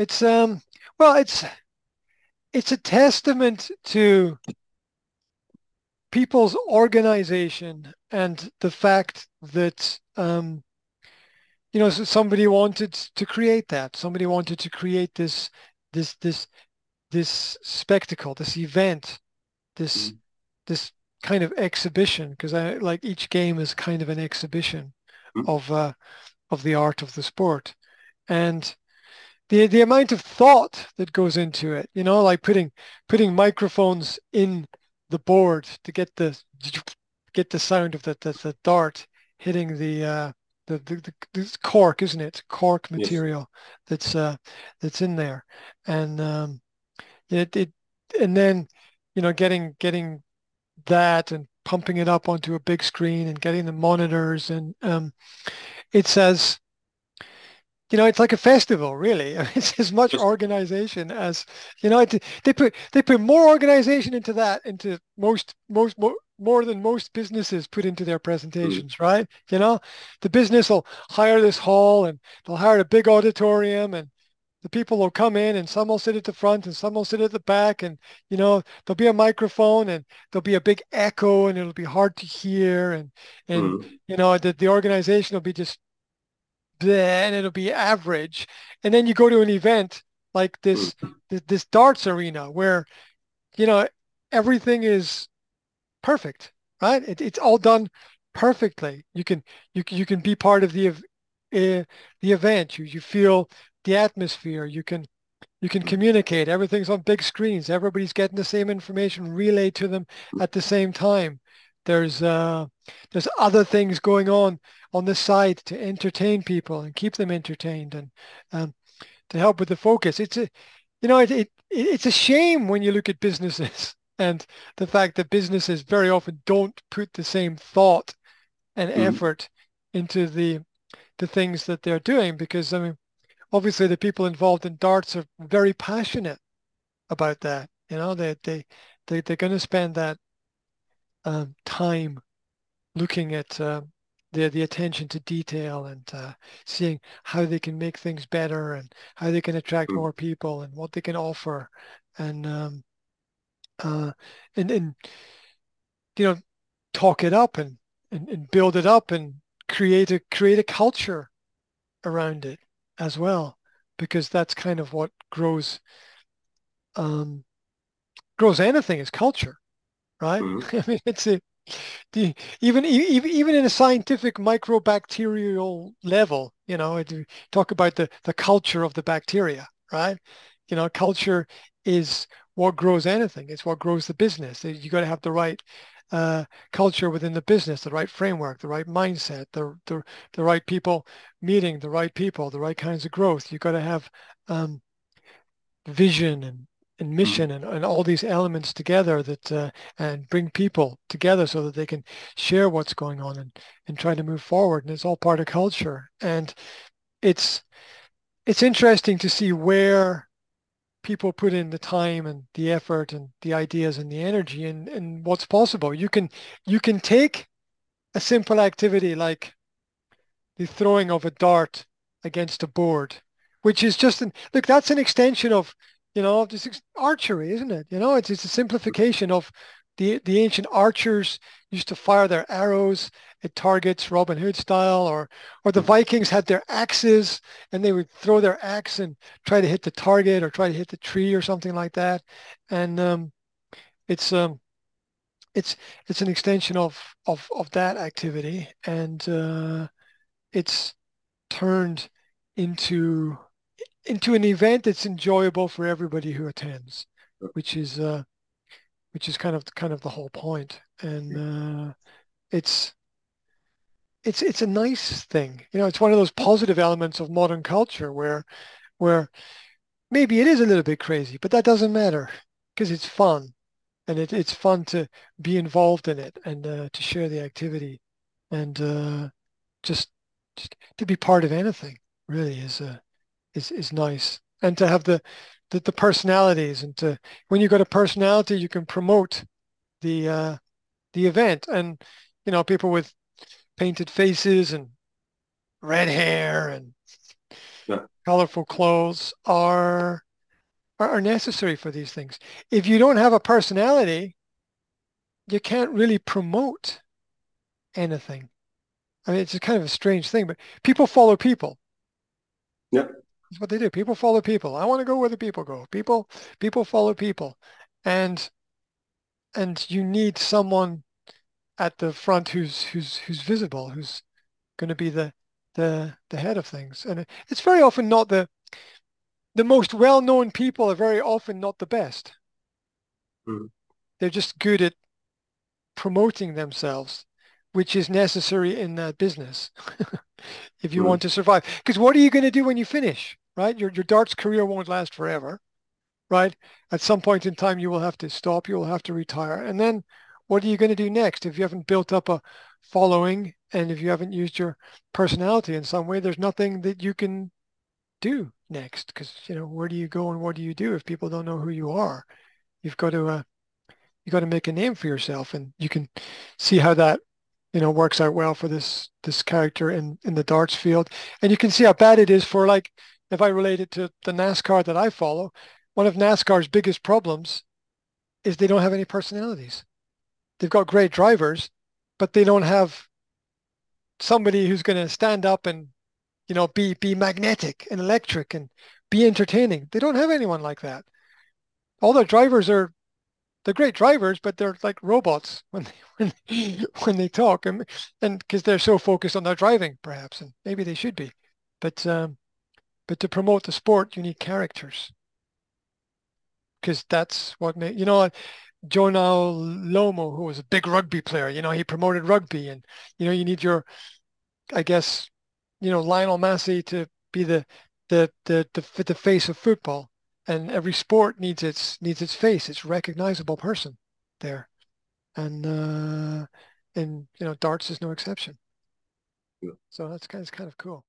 It's um well it's it's a testament to people's organization and the fact that um you know somebody wanted to create that somebody wanted to create this this this this spectacle this event this mm. this kind of exhibition because I like each game is kind of an exhibition mm. of uh, of the art of the sport, and the the amount of thought that goes into it, you know, like putting putting microphones in the board to get the get the sound of the the, the dart hitting the uh, the, the, the cork, isn't it? Cork material yes. that's uh, that's in there, and um, it, it and then you know getting getting that and pumping it up onto a big screen and getting the monitors and um, it says you know it's like a festival really it's as much organization as you know they put they put more organization into that into most most more, more than most businesses put into their presentations mm. right you know the business will hire this hall and they'll hire a big auditorium and the people will come in and some will sit at the front and some will sit at the back and you know there'll be a microphone and there'll be a big echo and it'll be hard to hear and and mm. you know the, the organization will be just and it'll be average and then you go to an event like this this, this darts arena where you know everything is perfect right it, it's all done perfectly you can you, you can be part of the uh, the event you you feel the atmosphere. You can you can communicate. Everything's on big screens. Everybody's getting the same information relayed to them at the same time. There's uh, there's other things going on on the side to entertain people and keep them entertained and um, to help with the focus. It's a you know it, it it's a shame when you look at businesses and the fact that businesses very often don't put the same thought and mm-hmm. effort into the the things that they're doing because I mean obviously the people involved in darts are very passionate about that. You know, they they they they're going to spend that um, time looking at uh, the the attention to detail and uh, seeing how they can make things better and how they can attract mm. more people and what they can offer and um, uh, and and you know talk it up and, and and build it up and create a create a culture around it as well, because that's kind of what grows um, grows anything is culture, right? Mm-hmm. I mean, it's a the even even even in a scientific microbacterial level, you know, it, talk about the the culture of the bacteria, right? You know, culture is what grows anything. It's what grows the business. You got to have the right uh, culture within the business, the right framework, the right mindset, the, the, the right people meeting the right people, the right kinds of growth. You've got to have um, vision and, and mm-hmm. mission and, and all these elements together that uh, and bring people together so that they can share what's going on and, and try to move forward. And it's all part of culture. And it's it's interesting to see where people put in the time and the effort and the ideas and the energy and, and what's possible. You can you can take a simple activity like the throwing of a dart against a board, which is just an look, that's an extension of, you know, this archery, isn't it? You know, it's it's a simplification of the the ancient archers used to fire their arrows at targets Robin Hood style, or or the Vikings had their axes and they would throw their axe and try to hit the target or try to hit the tree or something like that. And um, it's um, it's it's an extension of of of that activity, and uh, it's turned into into an event that's enjoyable for everybody who attends, which is uh, which is kind of kind of the whole point. And uh, it's it's it's a nice thing. You know, it's one of those positive elements of modern culture where where maybe it is a little bit crazy, but that doesn't matter because it's fun, and it, it's fun to be involved in it and uh, to share the activity, and uh, just just to be part of anything really is uh, is is nice, and to have the the, the personalities and to when you got a personality you can promote the uh, the event and you know people with painted faces and red hair and Yeah. colorful clothes are, are are necessary for these things. If you don't have a personality, you can't really promote anything. I mean, it's a kind of a strange thing, but people follow people. Yeah. That's what they do. People follow people. I want to go where the people go. People people follow people. And and you need someone at the front who's who's who's visible, who's going to be the the the head of things. And it's very often not the the most well-known people are very often not the best. Mm. They're just good at promoting themselves, which is necessary in that business if you Mm. want to survive. Because what are you going to do when you finish, right? Your your darts career won't last forever, right? At some point in time, you will have to stop. You will have to retire, and then what are you going to do next if you haven't built up a following and if you haven't used your personality in some way? There's nothing that you can do next because you know where do you go and what do you do if people don't know who you are? You've got to uh, you got to make a name for yourself, and you can see how that you know works out well for this this character in in the darts field, and you can see how bad it is for like if I relate it to the NASCAR that I follow, one of NASCAR's biggest problems is they don't have any personalities. They've got great drivers, but they don't have somebody who's going to stand up and you know be be magnetic and electric and be entertaining. They don't have anyone like that. All their drivers are they're great drivers, but they're like robots when they when when they talk, and and because they're so focused on their driving, perhaps, and maybe they should be, but um, but to promote the sport, you need characters, because that's what made you know. Jonah Lomu, who was a big rugby player, you know, he promoted rugby, and you know, you need your, I guess, you know, Lionel Messi to be the the the the, the face of football and every sport needs its needs its face, its recognizable person there, and uh, and you know darts is no exception. Yeah. So that's kind of, kind of cool.